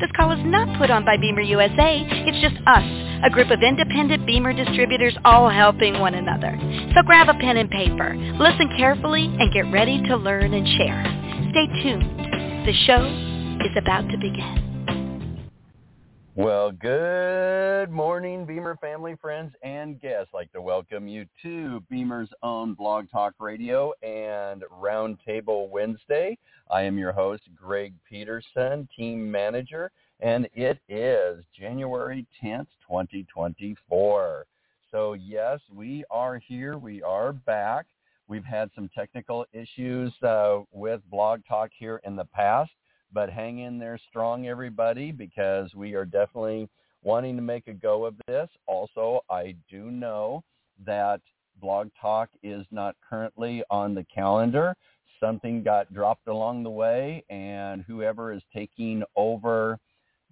This call is not put on by BEMER USA. It's just us, a group of independent BEMER distributors all helping one another. So grab a pen and paper, listen carefully, and get ready to learn and share. Stay tuned. The show is about to begin. Well, good morning, BEMER family, friends, and guests. I'd like to welcome you to BEMER's own Blog Talk Radio and Roundtable Wednesday. I am your host, Greg Petersen, team manager, and it is January 10th, 2024. So yes, we are here. We are back. We've had some technical issues uh, with Blog Talk here in the past but hang in there strong, everybody, because we are definitely wanting to make a go of this. Also, I do know that Blog Talk is not currently on the calendar. Something got dropped along the way, and whoever is taking over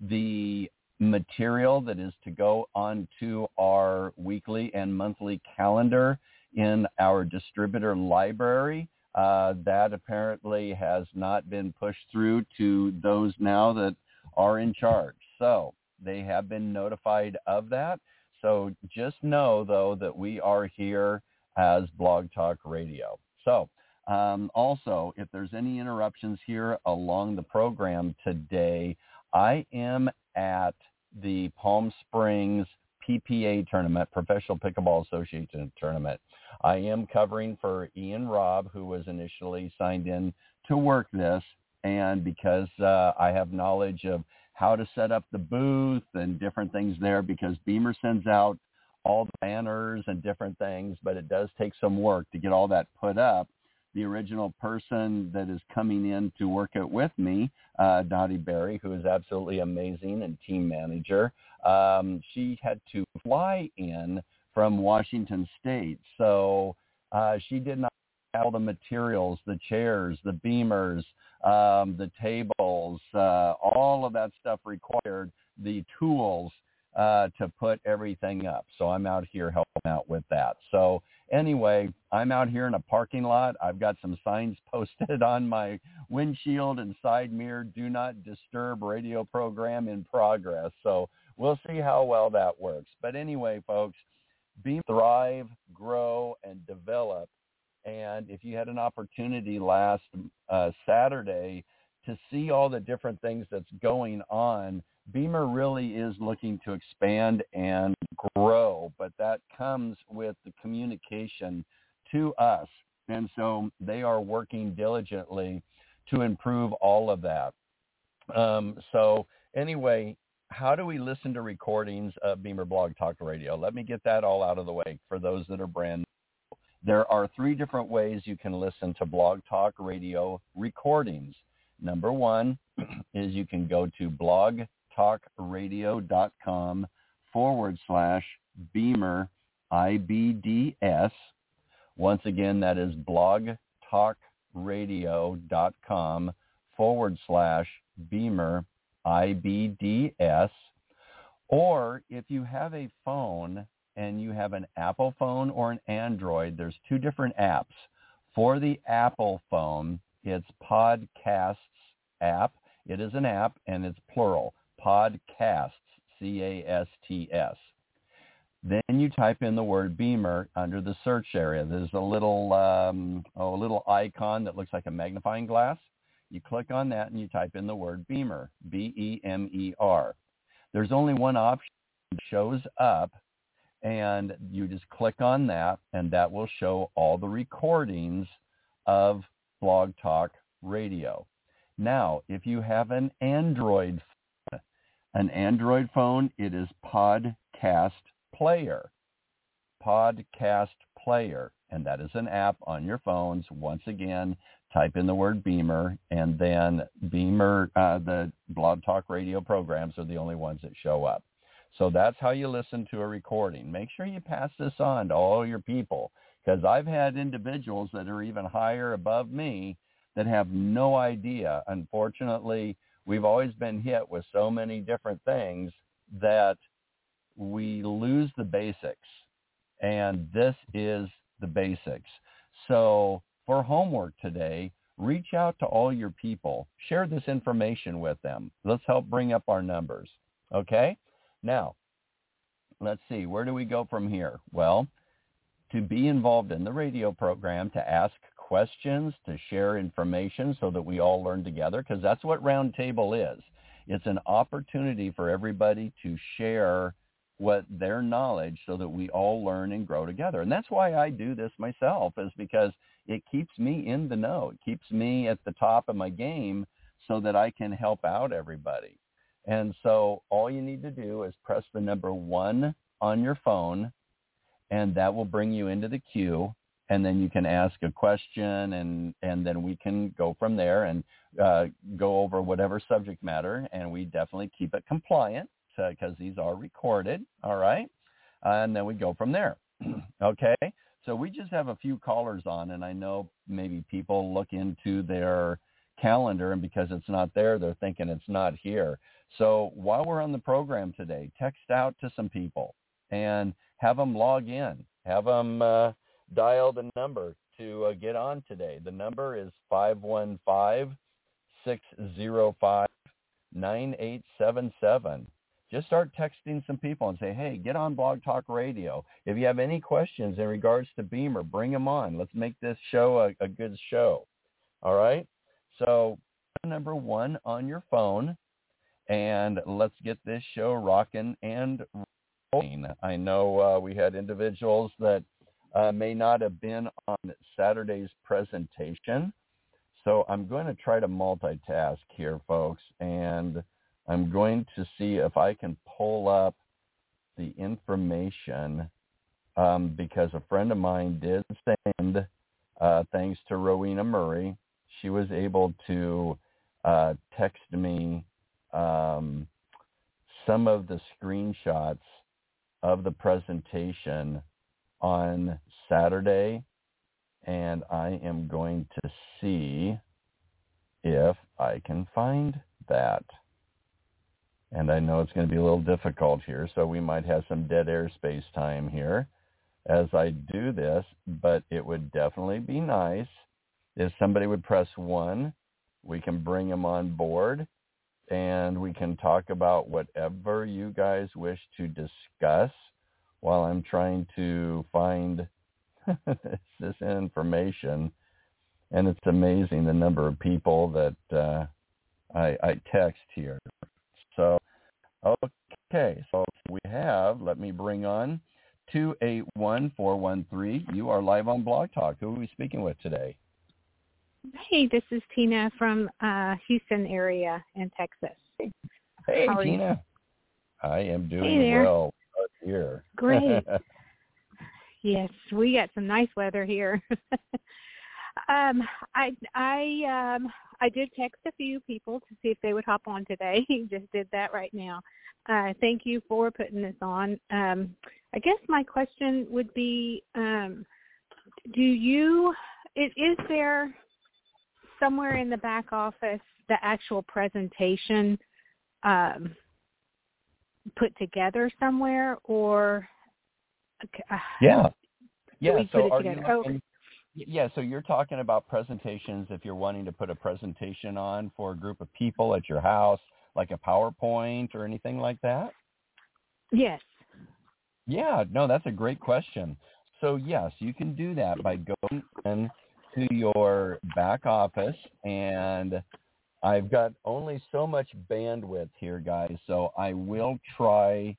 the material that is to go onto our weekly and monthly calendar in our distributor library uh, that apparently has not been pushed through to those now that are in charge. So they have been notified of that. So just know, though, that we are here as Blog Talk Radio. So um, also, if there's any interruptions here along the program today, I am at the Palm Springs PPA tournament, Professional Pickleball Association tournament. I am covering for Ian Robb, who was initially signed in to work this. And because uh, I have knowledge of how to set up the booth and different things there, because BEMER sends out all the banners and different things, but it does take some work to get all that put up. The original person that is coming in to work it with me, uh, Dottie Berry, who is absolutely amazing and team manager, um, she had to fly in from Washington State. So uh, she did not have all the materials, the chairs, the BEMERs, um, the tables, uh, all of that stuff required, the tools uh, to put everything up. So I'm out here helping out with that. So anyway, I'm out here in a parking lot. I've got some signs posted on my windshield and side mirror, do not disturb radio program in progress. So we'll see how well that works. But anyway, folks, be thrive, grow, and develop. And if you had an opportunity last uh, Saturday to see all the different things that's going on, BEMER really is looking to expand and grow, but that comes with the communication to us. And so they are working diligently to improve all of that. Um, so anyway, how do we listen to recordings of BEMER Blog Talk Radio? Let me get that all out of the way for those that are brand new. There are three different ways you can listen to Blog Talk Radio recordings. Number one is you can go to blogtalkradio.com forward slash BEMER IBDS. Once again, that is blogtalkradio.com forward slash BEMER IBDS. Or if you have a phone and you have an Apple phone or an Android, there's two different apps. For the Apple phone, it's Podcasts app. It is an app and it's plural. Podcasts, C-A-S-T-S. Then you type in the word BEMER under the search area. There's a little um, oh, a little icon that looks like a magnifying glass. You click on that and you type in the word BEMER, B-E-M-E-R. There's only one option that shows up, And you just click on that, and that will show all the recordings of Blog Talk Radio. Now, if you have an Android an Android phone, it is Podcast Player. Podcast Player. And that is an app on your phones. Once again, type in the word BEMER, and then BEMER, uh, the Blog Talk Radio programs are the only ones that show up. So that's how you listen to a recording. Make sure you pass this on to all your people because I've had individuals that are even higher above me that have no idea. Unfortunately, we've always been hit with so many different things that we lose the basics. And this is the basics. So for homework today, reach out to all your people. Share this information with them. Let's help bring up our numbers. Okay? Now, let's see, where do we go from here? Well, to be involved in the radio program, to ask questions, to share information so that we all learn together, because that's what Roundtable is. It's an opportunity for everybody to share what their knowledge so that we all learn and grow together. And that's why I do this myself is because it keeps me in the know. It keeps me at the top of my game so that I can help out everybody. And so all you need to do is press the number one on your phone, and that will bring you into the queue. And then you can ask a question, and, and then we can go from there and uh, go over whatever subject matter. And we definitely keep it compliant because uh, these are recorded. All right. And then we go from there. okay. So we just have a few callers on, and I know maybe people look into their calendar, and because it's not there, they're thinking it's not here. So while we're on the program today, text out to some people and have them log in. Have them uh, dial the number to uh, get on today. The number is 515-605-9877. Just start texting some people and say, hey, get on Blog Talk Radio. If you have any questions in regards to BEMER, bring them on. Let's make this show a, a good show. All right? So number one on your phone and let's get this show rocking and rolling. I know uh, we had individuals that uh, may not have been on Saturday's presentation. So I'm going to try to multitask here, folks, and I'm going to see if I can pull up the information um, because a friend of mine did send, uh, thanks to Rowena Murray, she was able to uh, text me um, some of the screenshots of the presentation on Saturday, and I am going to see if I can find that. And I know it's going to be a little difficult here, so we might have some dead air space time here as I do this, but it would definitely be nice if somebody would press one. We can bring them on board and we can talk about whatever you guys wish to discuss while I'm trying to find this information. And it's amazing the number of people that uh, I, I text here. So, okay, so we have, let me bring on 281413. You are live on Blog Talk. Who are we speaking with today? Hey, this is Tina from uh, Houston area in Texas. Hey, Tina. You? I am doing hey well here. Great. yes, we got some nice weather here. um, I I um, I did text a few people to see if they would hop on today. Just did that right now. Uh, thank you for putting this on. Um, I guess my question would be, um, do you is, is there somewhere in the back office the actual presentation um, put together somewhere or uh, yeah. yeah so are you oh. yeah so you're talking about presentations if you're wanting to put a presentation on for a group of people at your house like a powerpoint or anything like that? Yes. Yeah no that's a great question. So yes you can do that by going in to your back office and I've got only so much bandwidth here, guys, so I will try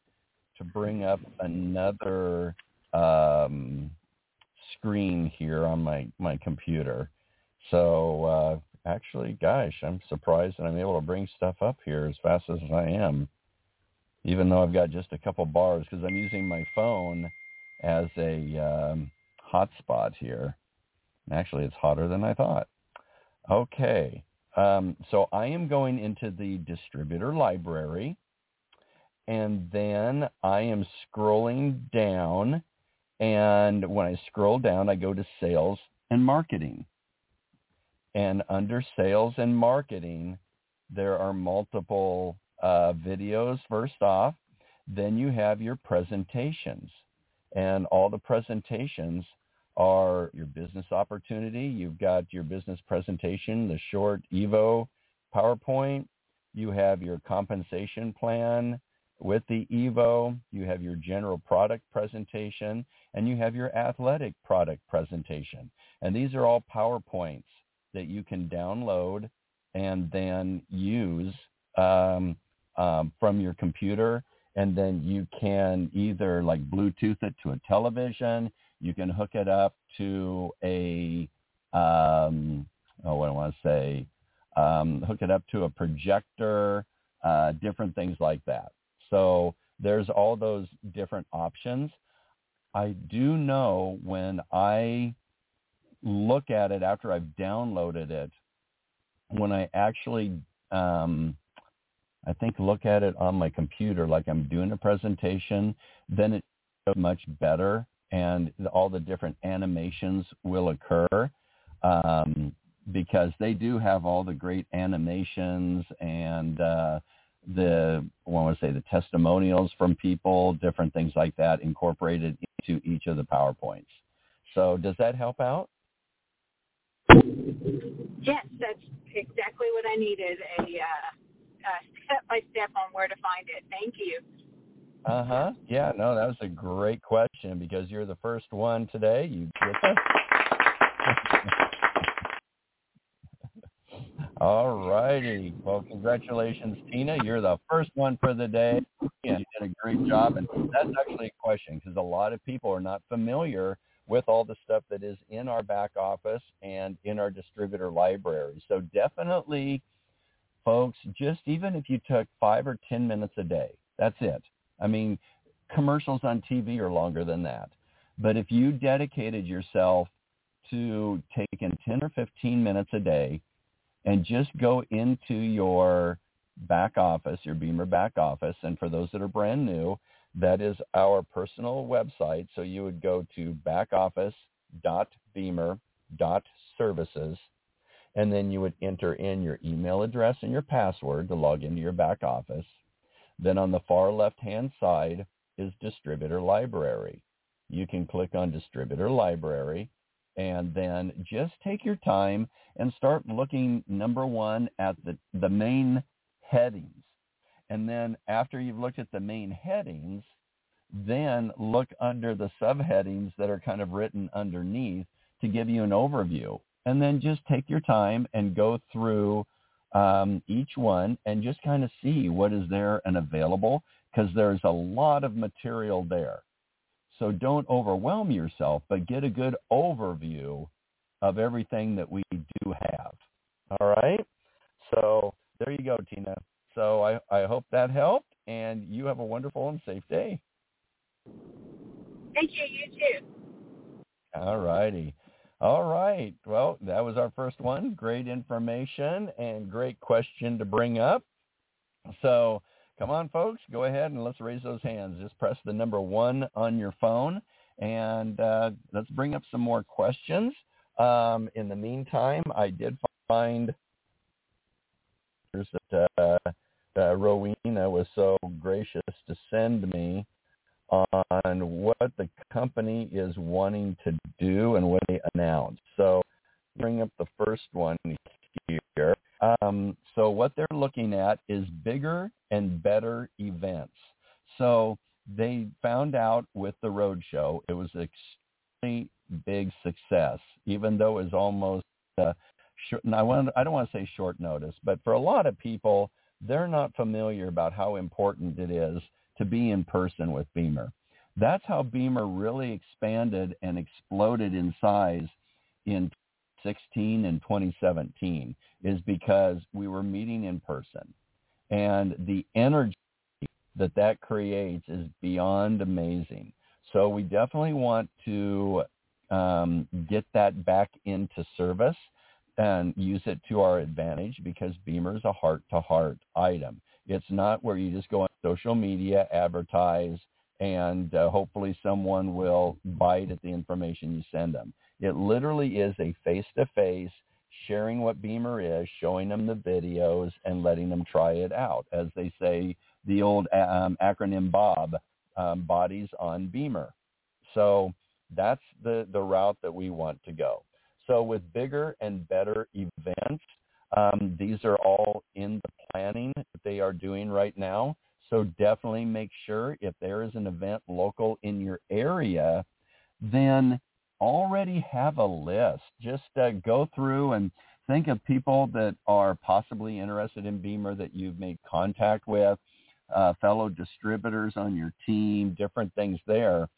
to bring up another um, screen here on my, my computer. So uh, actually, gosh, I'm surprised that I'm able to bring stuff up here as fast as I am, even though I've got just a couple bars because I'm using my phone as a um, hotspot here. Actually, it's hotter than I thought. Okay, um, so I am going into the distributor library, and then I am scrolling down, and when I scroll down, I go to sales and marketing. And under sales and marketing, there are multiple uh, videos first off. Then you have your presentations. And all the presentations are your business opportunity. You've got your business presentation, the short Evo PowerPoint. You have your compensation plan with the Evo. You have your general product presentation and you have your athletic product presentation. And these are all PowerPoints that you can download and then use um, um, from your computer. And then you can either like Bluetooth it to a television. You can hook it up to a, um, oh, what do I want to say? Um, hook it up to a projector, uh, different things like that. So there's all those different options. I do know when I look at it after I've downloaded it, when I actually, um, I think look at it on my computer like I'm doing a presentation, then it's much better and all the different animations will occur um, because they do have all the great animations and uh, the I want to say the testimonials from people, different things like that incorporated into each of the PowerPoints. So does that help out? Yes, that's exactly what I needed, a, uh, a step-by-step on where to find it. Thank you. Uh-huh. Yeah, no, that was a great question because you're the first one today. You get All righty. Well, congratulations, Tina. You're the first one for the day. Yeah, you did a great job. And that's actually a question because a lot of people are not familiar with all the stuff that is in our back office and in our distributor library. So definitely, folks, just even if you took five or 10 minutes a day, that's it. I mean, commercials on TV are longer than that. But if you dedicated yourself to taking 10 or 15 minutes a day and just go into your back office, your BEMER back office, and for those that are brand new, that is our personal website. So you would go to backoffice.bemer.services, and then you would enter in your email address and your password to log into your back office. Then on the far left-hand side is Distributor Library. You can click on Distributor Library and then just take your time and start looking, number one, at the, the main headings. And then after you've looked at the main headings, then look under the subheadings that are kind of written underneath to give you an overview. And then just take your time and go through um, each one and just kind of see what is there and available because there's a lot of material there. So don't overwhelm yourself, but get a good overview of everything that we do have. All right? So there you go, Tina. So I, I hope that helped, and you have a wonderful and safe day. Thank you. You too. All righty. All right. Well, that was our first one. Great information and great question to bring up. So come on, folks. Go ahead and let's raise those hands. Just press the number one on your phone, and uh, let's bring up some more questions. Um, in the meantime, I did find that uh, uh, Rowena was so gracious to send me on what the company is wanting to do and what they announce. So bring up the first one here. Um, so what they're looking at is bigger and better events. So they found out with the roadshow it was extremely big success, even though it was almost uh, short, I, want, I don't want to say short notice, but for a lot of people, they're not familiar about how important it is to be in person with BEMER. That's how BEMER really expanded and exploded in size in 16 and 2017 is because we were meeting in person. And the energy that that creates is beyond amazing. So we definitely want to um, get that back into service and use it to our advantage because BEMER is a heart-to-heart item. It's not where you just go on social media, advertise, and uh, hopefully someone will bite at the information you send them. It literally is a face-to-face sharing what BEMER is, showing them the videos, and letting them try it out. As they say, the old um, acronym BOB, um, bodies on BEMER. So that's the, the route that we want to go. So with bigger and better events, um, these are all in the planning that they are doing right now. So definitely make sure if there is an event local in your area, then already have a list. Just uh, go through and think of people that are possibly interested in BEMER that you've made contact with, uh, fellow distributors on your team, different things there.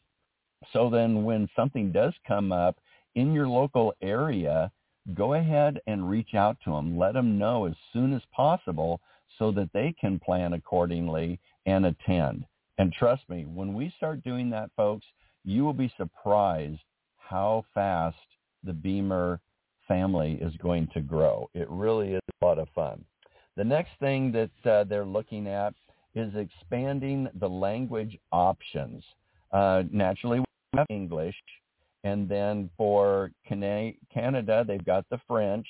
So then when something does come up in your local area, go ahead and reach out to them. Let them know as soon as possible so that they can plan accordingly and attend. And trust me, when we start doing that, folks, you will be surprised how fast the BEMER family is going to grow. It really is a lot of fun. The next thing that uh, they're looking at is expanding the language options. Uh, naturally, we have English, and then for Canada, they've got the French,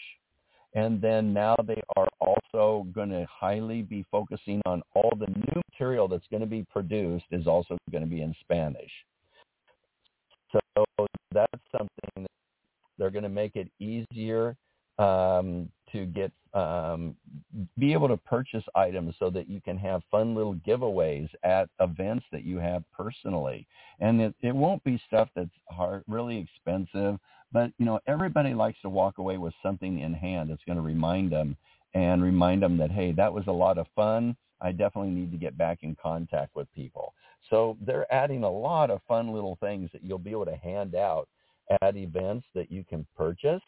and then now they are also going to highly be focusing on all the new material that's going to be produced is also going to be in Spanish. So that's something that they're going to make it easier um, to get um, be able to purchase items so that you can have fun little giveaways at events that you have personally. And it, it won't be stuff that's hard, really expensive, but you know everybody likes to walk away with something in hand that's going to remind them and remind them that hey, that was a lot of fun. I definitely need to get back in contact with people. So they're adding a lot of fun little things that you'll be able to hand out at events that you can purchase.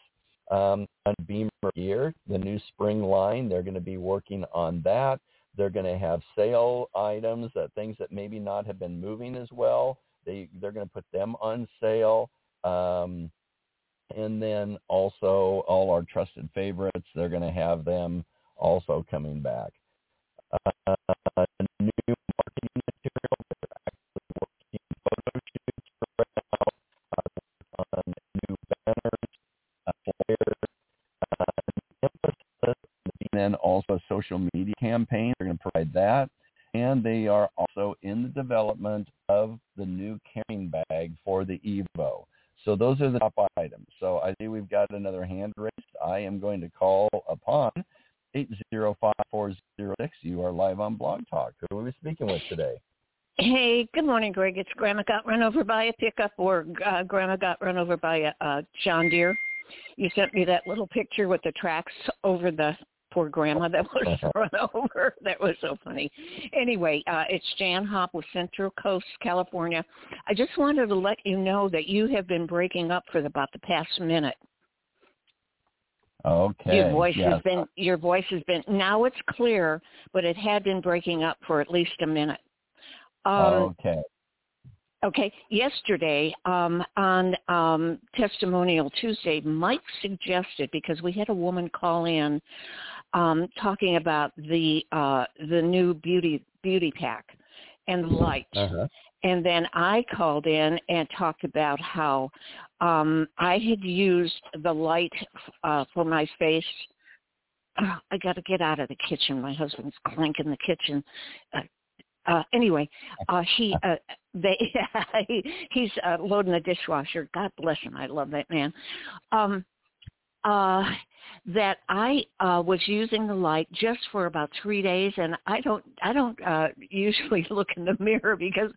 Um, on BEMER Gear, the new spring line, they're going to be working on that. They're going to have sale items, uh, things that maybe not have been moving as well. They they're going to put them on sale. Um, and then also all our trusted favorites, they're going to have them also coming back. Uh, new marketing social media campaign. They're going to provide that. And they are also in the development of the new carrying bag for the Evo. So those are the top items. So I see we've got another hand raised. I am going to call upon 805-406. You are live on Blog Talk. Who are we speaking with today? Hey, good morning, Greg. It's Grandma got run over by a pickup, or uh, Grandma got run over by a uh, John Deere. You sent me that little picture with the tracks over the poor grandma that was run over. That was so funny. Anyway, uh, it's Jan Hop with Central Coast, California. I just wanted to let you know that you have been breaking up for about the past minute. Okay. Your voice yes. has been your voice has been now it's clear, but it had been breaking up for at least a minute. Um, okay. Okay. Yesterday um, on um, Testimonial Tuesday, Mike suggested because we had a woman call in um, talking about the uh, the new beauty beauty pack and the light. Uh-huh. And then I called in and talked about how um, I had used the light uh, for my face. Oh, I got to get out of the kitchen. My husband's clanking the kitchen. Uh, uh, anyway, uh, he uh, they he, he's uh, loading the dishwasher. God bless him. I love that man. Um, uh, that I uh, was using the light just for about three days, and I don't I don't uh, usually look in the mirror because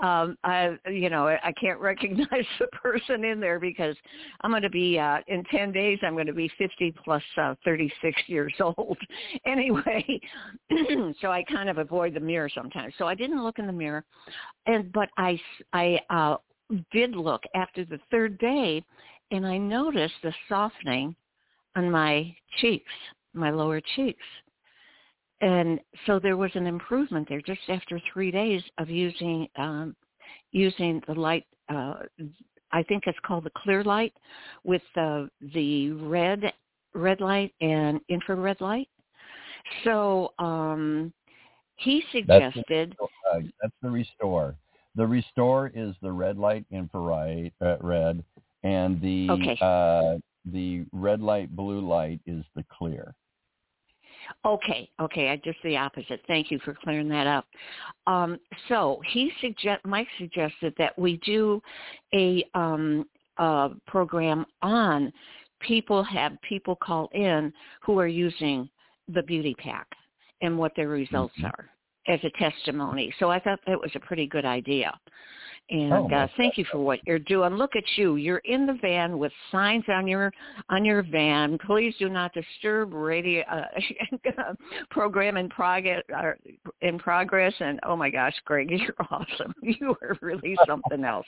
um, I you know I can't recognize the person in there because I'm going to be uh, in ten days I'm going to be 50 plus uh, 36 years old anyway, so I kind of avoid the mirror sometimes. So I didn't look in the mirror, and but I I uh, did look after the third day, and I noticed the softening on my cheeks, my lower cheeks. And so there was an improvement there just after three days of using um, using the light. Uh, I think it's called the clear light with the the red red light and infrared light. So um, he suggested that's the, uh, that's the restore. The restore is the red light infrared uh, red, and the okay. uh, the red light, blue light is the clear. Okay, okay, I just the opposite. Thank you for clearing that up. Um, so he suggest Mike suggested that we do a, um, a program on people have people call in who are using the beauty pack and what their results mm-hmm. are as a testimony. So I thought that was a pretty good idea. And oh, uh, thank you for what you're doing. Look at you. You're in the van with signs on your on your van. Please do not disturb radio uh, program in progress uh, in progress. And oh my gosh, Greg, you're awesome. You are really something else.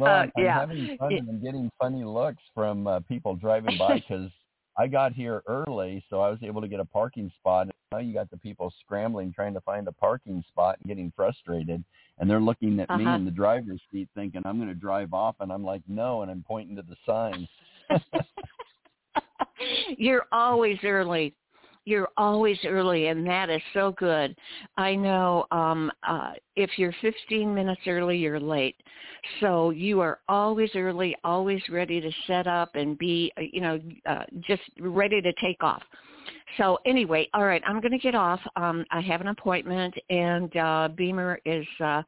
well, uh, I'm yeah. having fun and getting funny looks from uh, people driving by because I got here early, so I was able to get a parking spot. Now you got the people scrambling trying to find a parking spot and getting frustrated, and they're looking at uh-huh. me in the driver's seat thinking I'm going to drive off, and I'm like, no, and I'm pointing to the signs. You're always early you're always early and that is so good. I know um uh if you're 15 minutes early you're late. So you are always early always ready to set up and be uh, you know uh, just ready to take off. So anyway all right i'm going to get off. Um i have an appointment and uh BEMER is uh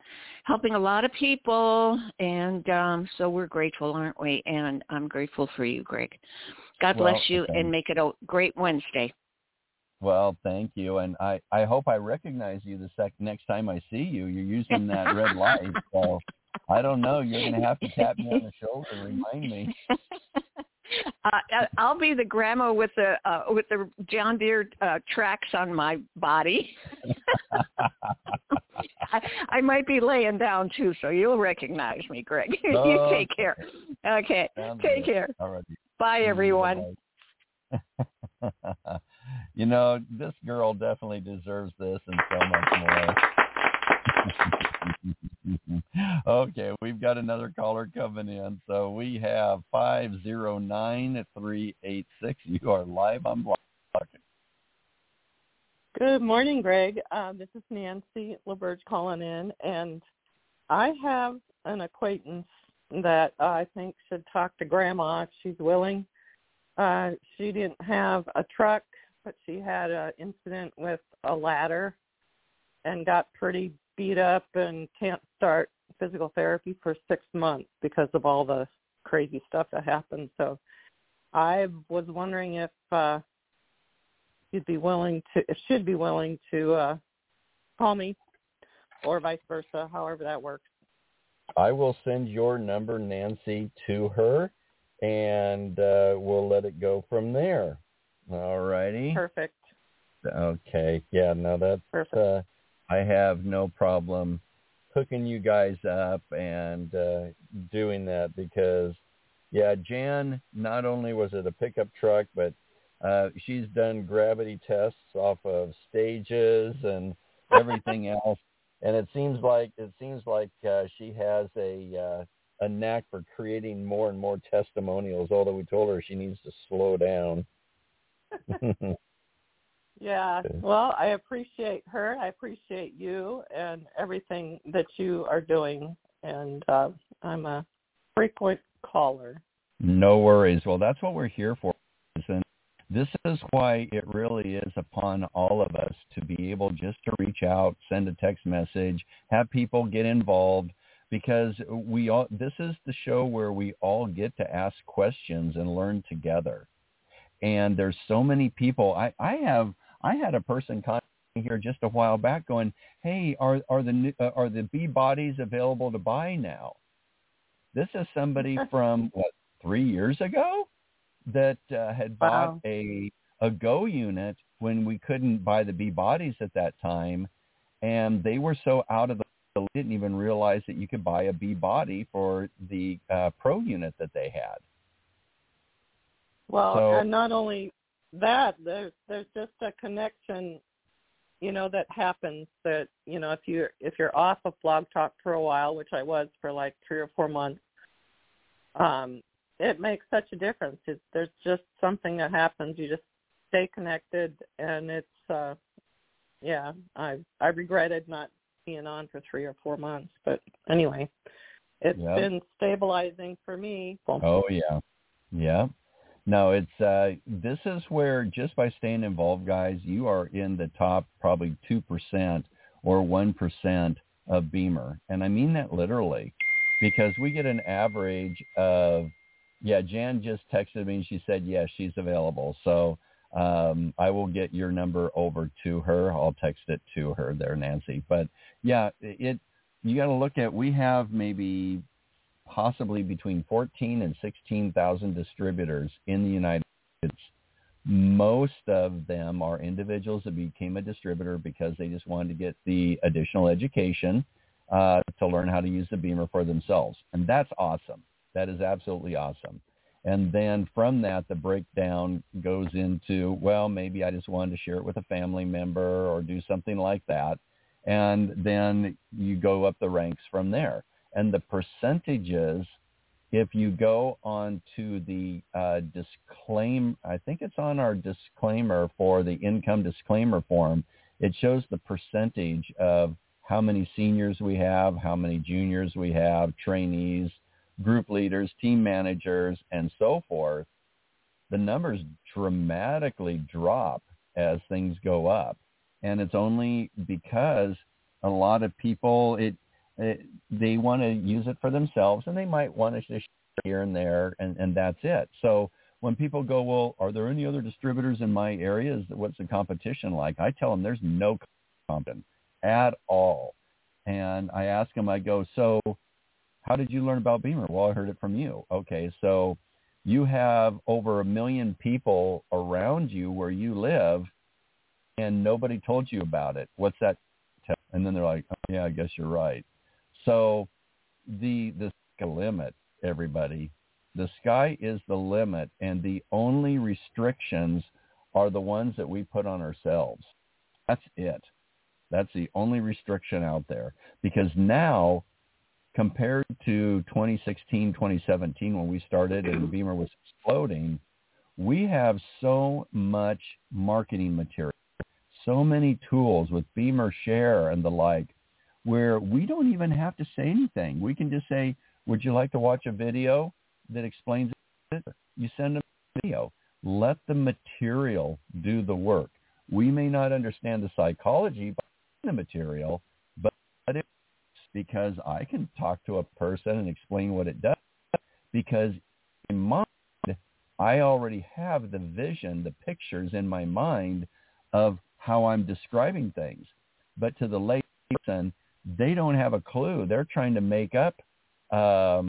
helping a lot of people and um so we're grateful aren't we? And i'm grateful for you greg. God well, bless you okay. and make it a great wednesday well, thank you, and I I hope I recognize you the sec next time I see you. You're using that red light, so I don't know. You're going to have to tap me on the shoulder and remind me. Uh, I'll be the grandma with the uh, with the John Deere uh, tracks on my body. I, I might be laying down too, so you'll recognize me, Greg. Oh, you take care. Okay, take good. care. Alrighty. Bye, everyone. You know, this girl definitely deserves this and so much more. okay, we've got another caller coming in. So we have 509-386. You are live on Block. Good morning, Greg. Uh, this is Nancy LaBerge calling in, and I have an acquaintance that I think should talk to Grandma if she's willing. Uh, she didn't have a truck but she had an incident with a ladder and got pretty beat up and can't start physical therapy for six months because of all the crazy stuff that happened. So I was wondering if uh you'd be willing to if should be willing to uh call me or vice versa, however that works. I will send your number, Nancy, to her and uh we'll let it go from there. All righty. Perfect. Okay. Yeah, no, that's Perfect. Uh, I have no problem hooking you guys up and uh, doing that because, yeah, Jan, not only was it a pickup truck, but uh, she's done gravity tests off of stages and everything else. And it seems like it seems like uh, she has a uh, a knack for creating more and more testimonials. Although we told her she needs to slow down. yeah. Well, I appreciate her. I appreciate you and everything that you are doing. And uh, I'm a frequent caller. No worries. Well, that's what we're here for. And this is why it really is upon all of us to be able just to reach out, send a text message, have people get involved because we all this is the show where we all get to ask questions and learn together. And there's so many people. I I have I had a person contact me here just a while back going, "Hey, are are the uh, are the bee bodies available to buy now?" This is somebody from what three years ago that uh, had bought Wow. a a Go unit when we couldn't buy the bee bodies at that time, and they were so out of the they didn't even realize that you could buy a bee body for the uh, Pro unit that they had. Well, So- and not only that, there's there's just a connection, you know, that happens that you know if you if you're off of Blog Talk for a while, which I was for like three or four months, um, it makes such a difference. It, there's just something that happens. You just stay connected, and it's uh, yeah. I I regretted not being on for three or four months, but anyway, it's Yep. been stabilizing for me. Oh yeah, yeah. No, it's uh, this is where just by staying involved, guys, you are in the top probably two percent or one percent of Beamer, and I mean that literally, because we get an average of yeah. Jan just texted me and she said yes, she's available. So um, I will get your number over to her. I'll text it to her there, Nancy. But yeah, it you got to look at we have maybe possibly between 14 and 16,000 distributors in the United States. Most of them are individuals that became a distributor because they just wanted to get the additional education uh, to learn how to use the BEMER for themselves. And that's awesome. That is absolutely awesome. And then from that, the breakdown goes into, well, maybe I just wanted to share it with a family member or do something like that. And then you go up the ranks from there and the percentages if you go on to the uh, disclaim i think it's on our disclaimer for the income disclaimer form. It shows the percentage of how many seniors we have how many juniors we have trainees group leaders team managers and so forth. The numbers dramatically drop as things go up. And it's only because a lot of people it they want to use it for themselves and they might want to share here and there and, and that's it. So when people go, well, are there any other distributors in my area? What's the competition like? I tell them there's no competition at all. And I ask them, I go, so how did you learn about BEMER? Well, I heard it from you. Okay, so you have over a million people around you where you live and nobody told you about it. What's that? tell? And then they're like, oh, yeah, I guess you're right. So the the limit, everybody, the sky is the limit, and the only restrictions are the ones that we put on ourselves. That's it. That's the only restriction out there. Because now, compared to 2016, 2017, when we started and BEMER was exploding, we have so much marketing material, so many tools with BEMER Share and the like where we don't even have to say anything. We can just say, would you like to watch a video that explains it? You send a video. Let the material do the work. We may not understand the psychology behind the material, but because I can talk to a person and explain what it does because in mind, I already have the vision, the pictures in my mind of how I'm describing things. But to the lay person, they don't have a clue. They're trying to make up um,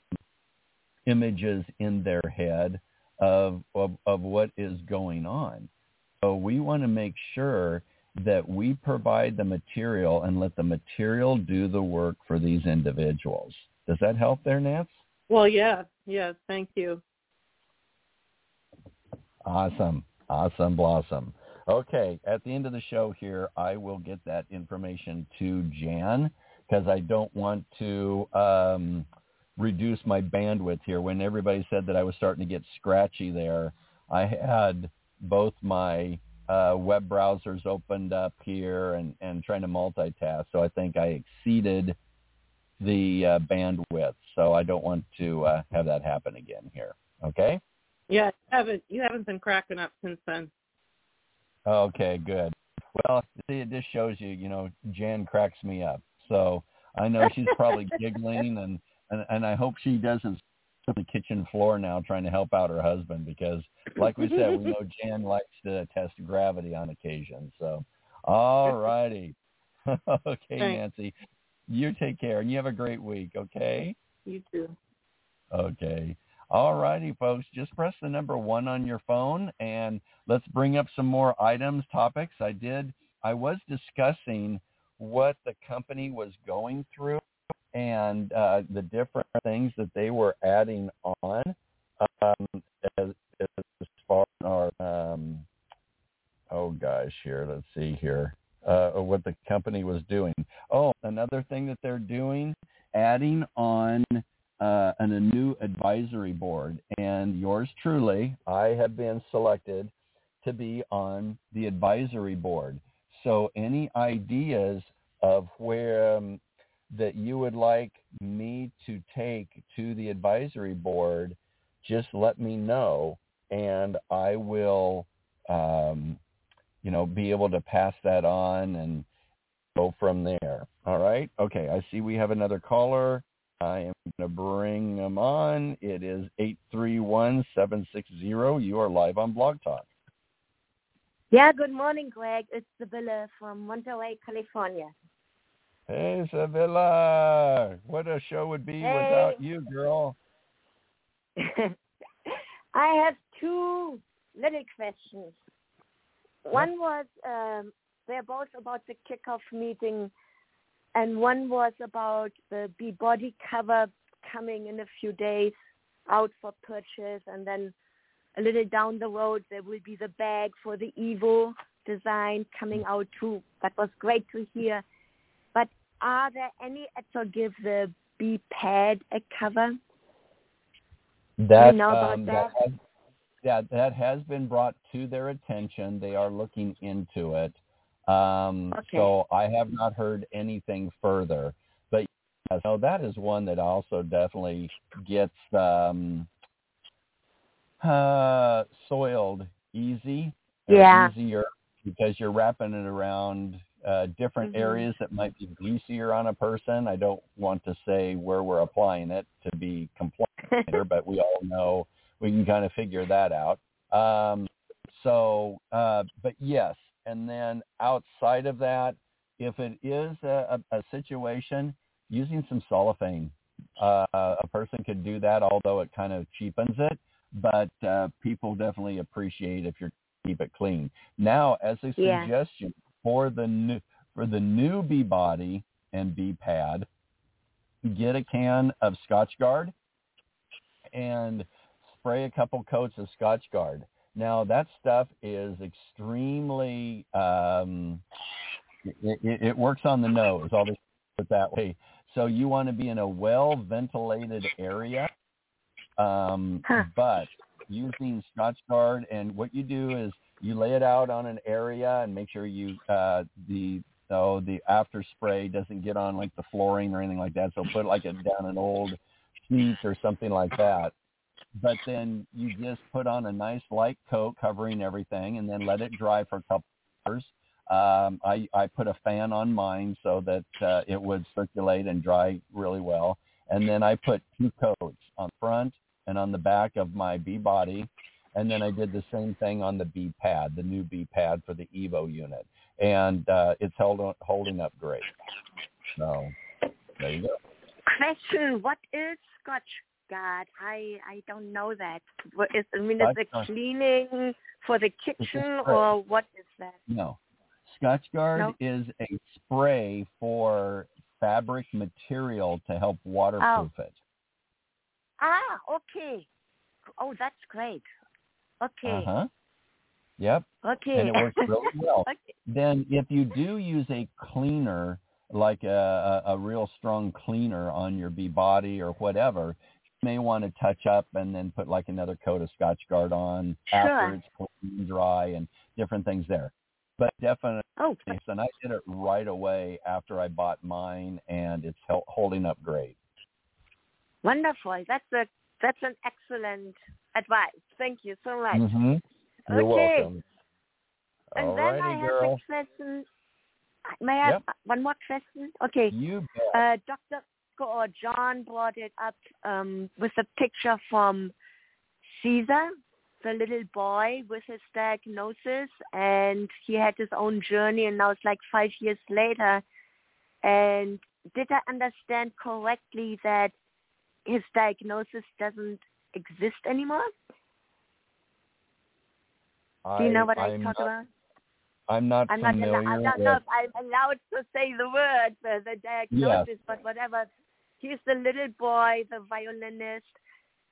images in their head of, of of what is going on. So we want to make sure that we provide the material and let the material do the work for these individuals. Does that help there, Nance? Well, yeah, yeah. Thank you. Awesome. Awesome blossom. Okay, at the end of the show here, I will get that information to Jan because I don't want to um, reduce my bandwidth here. When everybody said that I was starting to get scratchy there, I had both my uh, web browsers opened up here and, and trying to multitask. So I think I exceeded the uh, bandwidth. So I don't want to uh, have that happen again here. Okay? Yeah, you haven't you haven't been cracking up since then. Okay, good. Well, see, it just shows you, you know, Jan cracks me up. So I know she's probably giggling, and, and and I hope she doesn't on the kitchen floor now trying to help out her husband because, like we said, we know Jan likes to test gravity on occasion. So, all righty. okay. Nancy. You take care and you have a great week, okay? You too. Okay. All righty, folks. Just press the number one on your phone and let's bring up some more items, topics. I did, I was discussing what the company was going through and uh, the different things that they were adding on um, as, as far as our, um, oh gosh, here, let's see here, uh, what the company was doing. Oh, another thing that they're doing, adding on uh, a new advisory board. And yours truly, I have been selected to be on the advisory board. So any ideas of where um, that you would like me to take to the advisory board, just let me know, and I will, um, you know, be able to pass that on and go from there. All right. Okay. I see we have another caller. I am to bring them on. It is eight three one seven six zero. You are live on Blog Talk. Yeah, good morning, Greg. It's Sibylla from Monterey, California. Hey, Sevilla. What a show would be Hey. without you, girl. I have two little questions. One was um, they're both about the kickoff meeting, and one was about the Be Body cover coming in a few days out for purchase, and then a little down the road there will be the bag for the Evo design coming out too. That was great to hear. But are there any to give the B pad a cover? That, know about um, that? has, yeah, that has been brought to their attention. They are looking into it. Um, Okay. So I have not heard anything further. But so that is one that also definitely gets um, uh, soiled easy. Yeah. Easier because you're wrapping it around uh, different Mhm. areas that might be greasier on a person. I don't want to say where we're applying it to be compliant here, but we all know we can kind of figure that out. Um, so, uh, but yes, and then outside of that, if it is a, a, a situation using some cellophane, uh, a person could do that, although it kind of cheapens it. But uh, people definitely appreciate if you're keep it clean. Now, as a Yeah. suggestion for the new for the new B body and B pad, get a can of Scotchgard and spray a couple coats of Scotchgard. Now that stuff is extremely um, it, it, it works on the nose. I'll just put it that way. So you want to be in a well ventilated area, um, Huh. but using Scotch Guard and what you do is you lay it out on an area and make sure you uh, the so the after spray doesn't get on like the flooring or anything like that. So put like it down an old sheet or something like that. But then you just put on a nice light coat covering everything and then let it dry for a couple hours. Um, I, I put a fan on mine so that uh, it would circulate and dry really well. And then I put two coats on front and on the back of my B body. And then I did the same thing on the B pad, the new B pad for the Evo unit. And uh, it's held on, holding up great. So there you go. Question: What is Scotch Guard? I I don't know that. What is I mean, is it cleaning for the kitchen or what is that? No. Scotchgard No? is a spray for fabric material to help waterproof it. Ah, okay. Oh, that's great. Okay, Uh-huh. Yep. okay. And it works really well. okay. Then if you do use a cleaner, like a, a, a real strong cleaner on your B body or whatever, you may want to touch up and then put like another coat of Scotchgard on after it's clean and dry and different things there. But definitely, Oh, and I did it right away after I bought mine, and it's hel- holding up great. wonderful. That's a that's an excellent advice. Thank you so much. hmm You're Okay. welcome. And All then I righty, have a question. May I have one more question? Okay. You bet. Uh, Doctor, or John brought it up um, with a picture from Caesar, the little boy with his diagnosis, and he had his own journey, and now it's like five years later. And did I understand correctly that his diagnosis doesn't exist anymore? Do you know what I, I'm talk not, about? I'm not I'm not, familiar I'm not with. know if I'm allowed to say the word, the, the diagnosis, but whatever. He's the little boy, the violinist,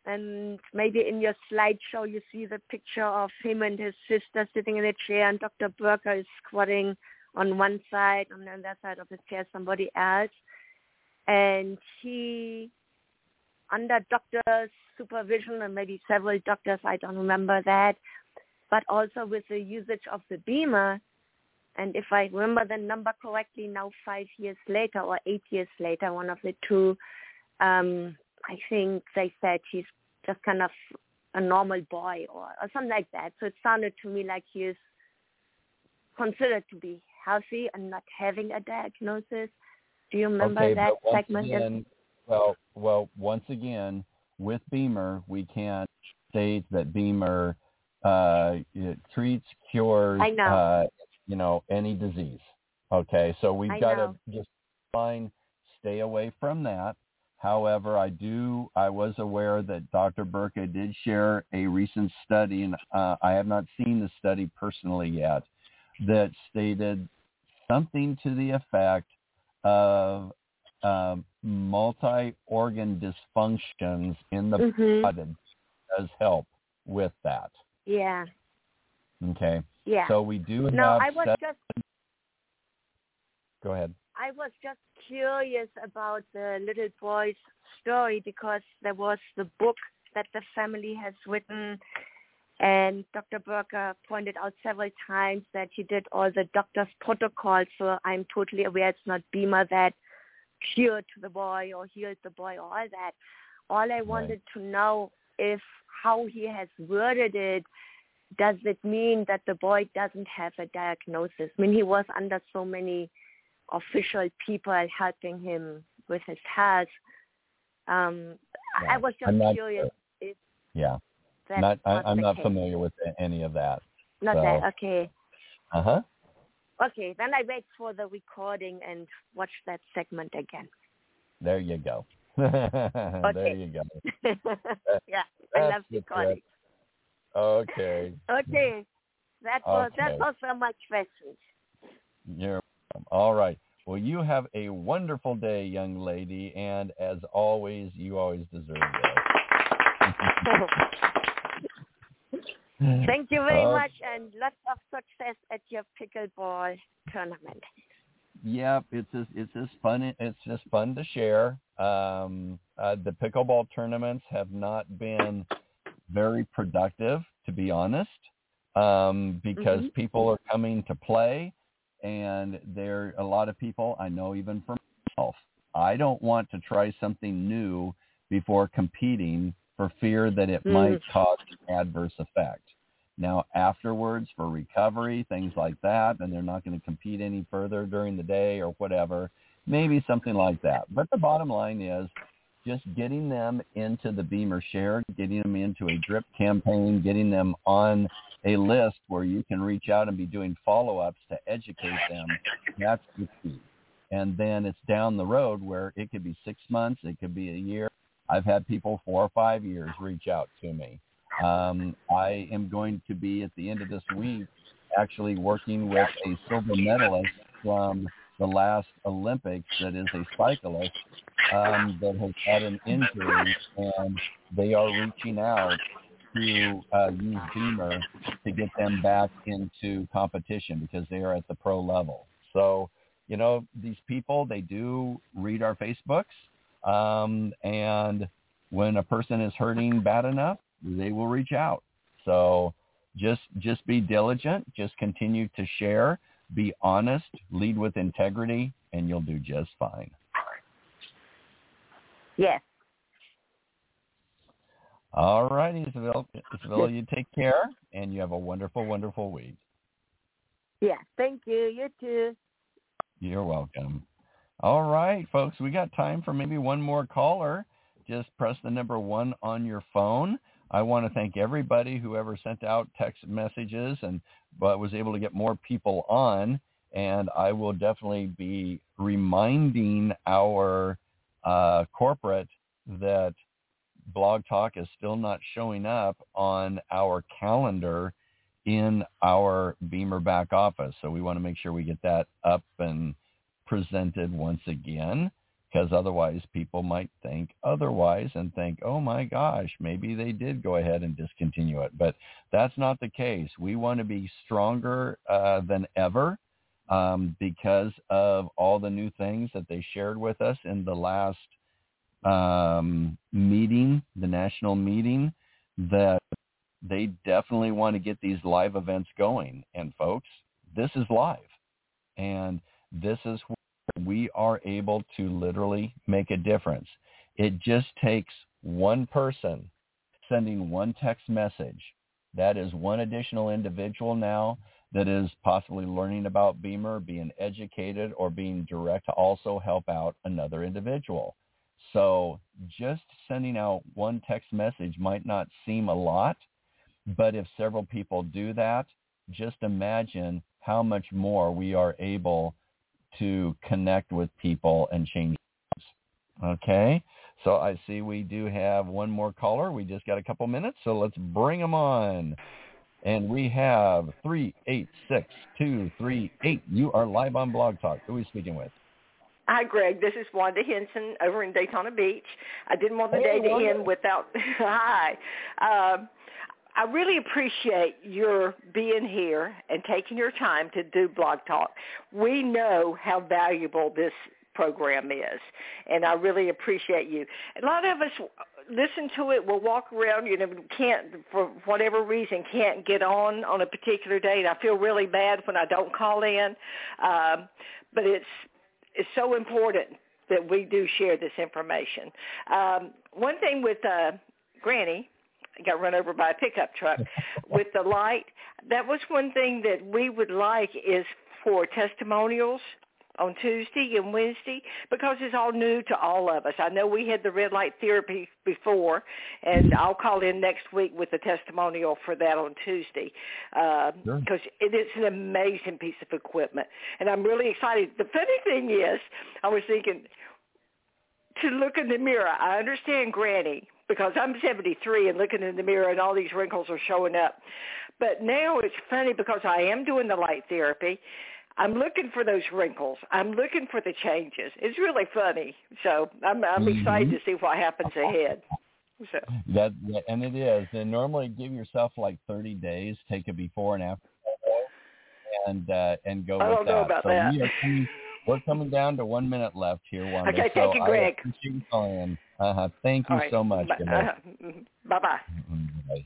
and maybe in your slideshow you see the picture of him and his sister sitting in a chair, and Dr. Burker is squatting on one side, on the other side of the chair, somebody else, and he, under doctor's supervision, and maybe several doctors, I don't remember that, but also with the usage of the BEMER. And if I remember the number correctly, now five years later or eight years later, one of the two, um, I think they said he's just kind of a normal boy or, or something like that. So it sounded to me like he is considered to be healthy and not having a diagnosis. Do you remember okay, that segment? Again, well, well, once again, with BEMER, we can't state that BEMER uh, it treats, cures, I know. Uh, you know, any disease. Okay, so we've got to just fine, stay away from that. However, I do, I was aware that Dr. Burka did share a recent study, and uh, I have not seen the study personally yet, that stated something to the effect of um, multi-organ dysfunctions in the Mhm. body does help with that. Yeah, Okay, yeah. so we do no, have. I was just Go ahead. I was just curious about the little boy's story because there was the book that the family has written, and Dr. Berger pointed out several times that he did all the doctor's protocols. So I'm totally aware it's not BEMER that cured the boy or healed the boy or all that. All I wanted to know if how he has worded it. Does it mean that the boy doesn't have a diagnosis? I mean, he was under so many official people helping him with his health. Um, I- I was just not curious if Yeah, not. I, I'm not case. familiar with any of that. Not so- that. Okay. Uh huh. Okay. Then I wait for the recording and watch that segment again. There you go. There you go. yeah, I love the recording. Okay. Okay. That was that was so much questions. You're. All right. Well, you have a wonderful day, young lady, and as always, you always deserve this. Thank you very Uh, much and lots of success at your pickleball tournament. Yep, it's just, it's just fun. It's just fun to share. Um, uh, the pickleball tournaments have not been very productive, to be honest, um, because Mhm. people are coming to play, and there are a lot of people I know even for myself. I don't want to try something new before competing for fear that it Mm. might cause an adverse effect. Now afterwards for recovery, things like that, and they're not going to compete any further during the day or whatever, maybe something like that. But the bottom line is just getting them into the BEMER Share, getting them into a drip campaign, getting them on a list where you can reach out and be doing follow-ups to educate them. That's the key. And then it's down the road where it could be six months, it could be a year. I've had people four or five years reach out to me. Um, I am going to be at the end of this week actually working with a silver medalist from the last Olympics that is a cyclist um, that has had an injury, and they are reaching out to uh, use BEMER to get them back into competition because they are at the pro level. So, you know, these people, they do read our Facebooks, um, and when a person is hurting bad enough, they will reach out. So just just be diligent, just continue to share, be honest, lead with integrity, and you'll do just fine. Yes. All righty, Isabel. Isabel, you take care, and you have a wonderful, wonderful week. Yeah. Thank you. You too. You're welcome. All right, folks, we got time for maybe one more caller. Just press the number one on your phone. I want to thank everybody who ever sent out text messages and but was able to get more people on. And I will definitely be reminding our uh, corporate that Blog Talk is still not showing up on our calendar in our BEMER back office. So we want to make sure we get that up and presented once again because otherwise people might think otherwise and think, oh my gosh, maybe they did go ahead and discontinue it. But that's not the case. We want to be stronger uh, than ever um, because of all the new things that they shared with us in the last um, meeting, the national meeting, that they definitely want to get these live events going. And folks, this is live. And this is where we are able to literally make a difference. It just takes one person sending one text message. That is one additional individual now that is possibly learning about BEMER, being educated, or being direct to also help out another individual. So just sending out one text message might not seem a lot, but if several people do that, just imagine how much more we are able to connect with people and change lives. Okay? So I see we do have one more caller. We just got a couple minutes, so let's bring them on. And we have 386-238. You are live on Blog Talk. Who are we speaking with? Hi, Greg. This is Wanda Henson over in Daytona Beach. I didn't want the hey, day to Wanda. end without. Hi. Um, I really appreciate your being here and taking your time to do Blog Talk. We know how valuable this program is, and I really appreciate you. A lot of us listen to it. We'll walk around, you know, can't for whatever reason can't get on on a particular date. I feel really bad when I don't call in, um, but it's it's so important that we do share this information. Um, one thing with uh, Granny got run over by a pickup truck with the light. That was one thing that we would like is for testimonials on Tuesday and Wednesday because it's all new to all of us. I know we had the red light therapy before, and I'll call in next week with a testimonial for that on Tuesday because uh, it is an amazing piece of equipment, and I'm really excited. The funny thing is, I was thinking to look in the mirror. I understand Granny because I'm 73 and looking in the mirror and all these wrinkles are showing up. But now it's funny because I am doing the light therapy. I'm looking for those wrinkles. I'm looking for the changes. It's really funny. So I'm I'm mm-hmm. excited to see what happens ahead. So. That and it is. And normally give yourself like 30 days, take a before and after, and uh, and go I with don't know that. about so that. We are coming, we're coming down to one minute left here, Wanda. Okay, so thank you, Greg. I appreciate you calling. Uh-huh. Thank you right. so much. Uh, bye-bye. Bye.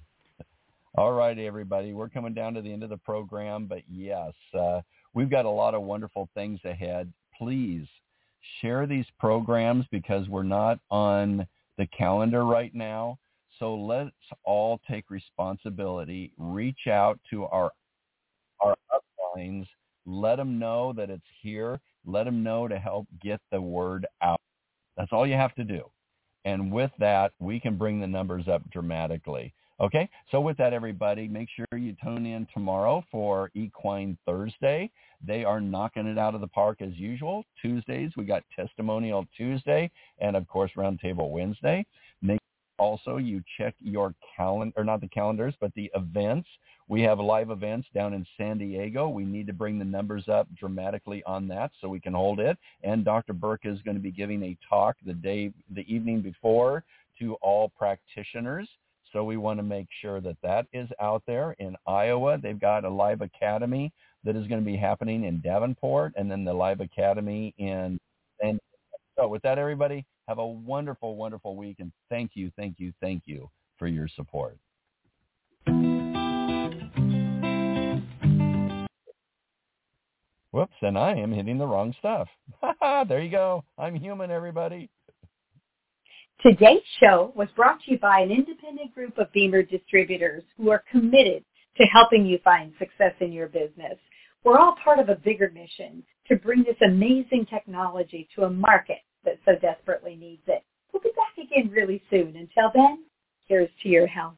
All everybody. We're coming down to the end of the program, but yes, uh, we've got a lot of wonderful things ahead. Please share these programs because we're not on the calendar right now. So let's all take responsibility. Reach out to our our uplines. Let them know that it's here. Let them know to help get the word out. That's all you have to do. And with that, we can bring the numbers up dramatically. Okay, so with that, everybody, make sure you tune in tomorrow for Equine Thursday. They are knocking it out of the park as usual. Tuesdays, we got Testimonial Tuesday, and of course, Roundtable Wednesday. Make also you check your calendar, or not the calendars, but the events. We have live events down in San Diego. We need to bring the numbers up dramatically on that so we can hold it. And Dr. Burke is going to be giving a talk the day, the evening before to all practitioners. So we want to make sure that that is out there in Iowa. They've got a live academy that is going to be happening in Davenport and then the live academy in and so with that everybody have a wonderful wonderful week and thank you thank you thank you for your support. Whoops, and I am hitting the wrong stuff. there you go. I'm human, everybody. Today's show was brought to you by an independent group of BEMER distributors who are committed to helping you find success in your business. We're all part of a bigger mission to bring this amazing technology to a market that so desperately needs it. We'll be back again really soon. Until then, here's to your health.